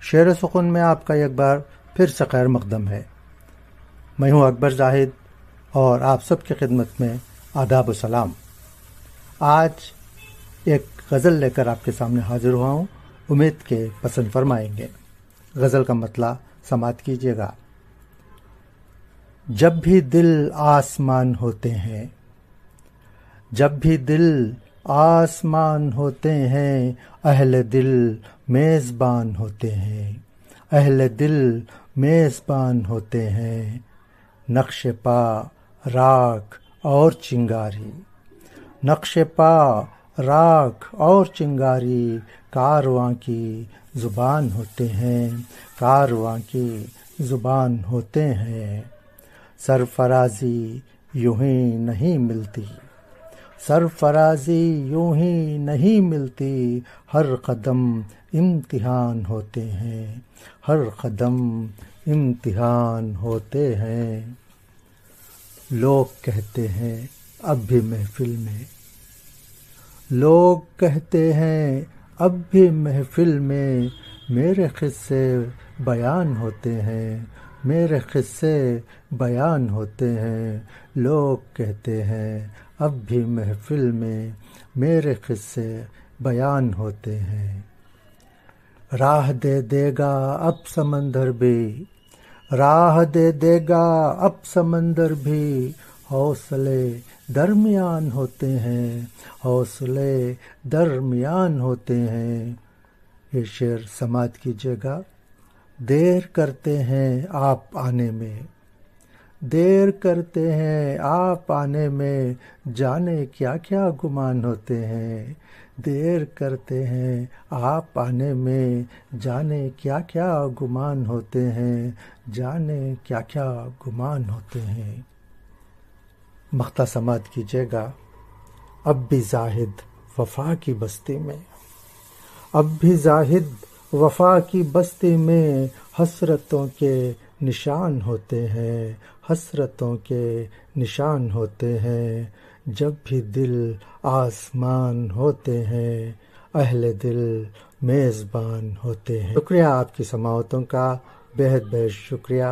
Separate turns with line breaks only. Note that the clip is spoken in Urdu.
شعر سخن میں آپ کا ایک بار پھر سے خیر مقدم ہے۔ میں ہوں اکبر زاہد اور آپ سب کی خدمت میں آداب و سلام۔ آج ایک غزل لے کر آپ کے سامنے حاضر ہوا ہوں۔ امید کے پسند فرمائیں گے۔ غزل کا مطلب سماعت کیجیے گا۔ جب بھی دل آسمان ہوتے ہیں، جب بھی دل آسمان ہوتے ہیں، اہل دل میزبان ہوتے ہیں۔ اہل دل میزبان ہوتے ہیں۔ نقش پا، راکھ اور چنگاری۔ نقش پا، راکھ اور چنگاری کارواں کی زبان ہوتے ہیں۔ کارواں کی زبان ہوتے ہیں۔ سرفرازی یوں ہی نہیں ملتی۔ سرفرازی یوں ہی نہیں ملتی، ہر قدم امتحان ہوتے ہیں، ہر قدم امتحان ہوتے ہیں۔ لوگ کہتے ہیں اب بھی محفل میں۔ لوگ کہتے ہیں اب بھی محفل میں میرے قصے بیان ہوتے ہیں، میرے قصے بیان ہوتے ہیں۔ لوگ کہتے ہیں اب بھی محفل میں میرے قصے بیان ہوتے ہیں۔ راہ دے دے گا اب سمندر بھی، راہ دے دے گا اب سمندر بھی۔ حوصلے درمیان ہوتے ہیں، حوصلے درمیان ہوتے ہیں۔ یہ شعر سماعت کیجیے گا۔ دیر کرتے ہیں آپ آنے میں۔ دیر کرتے ہیں۔ آپ آنے میں جانے کیا کیا گمان ہوتے ہیں؟ دیر کرتے ہیں۔ آپ آنے میں جانے کیا کیا گمان ہوتے ہیں؟ جانے کیا کیا گمان ہوتے ہیں۔ مختہ سماعت کیجیے گا۔ اب بھی زاہد وفا کی بستی میں۔ اب بھی زاہد وفا کی بستی میں حسرتوں کے نشان ہوتے ہیں، حسرتوں کے نشان ہوتے ہیں۔ جب بھی دل آسمان ہوتے ہیں، اہل دل میزبان ہوتے ہیں۔ شکریہ آپ کی سماعتوں کا بہت بہت شکریہ۔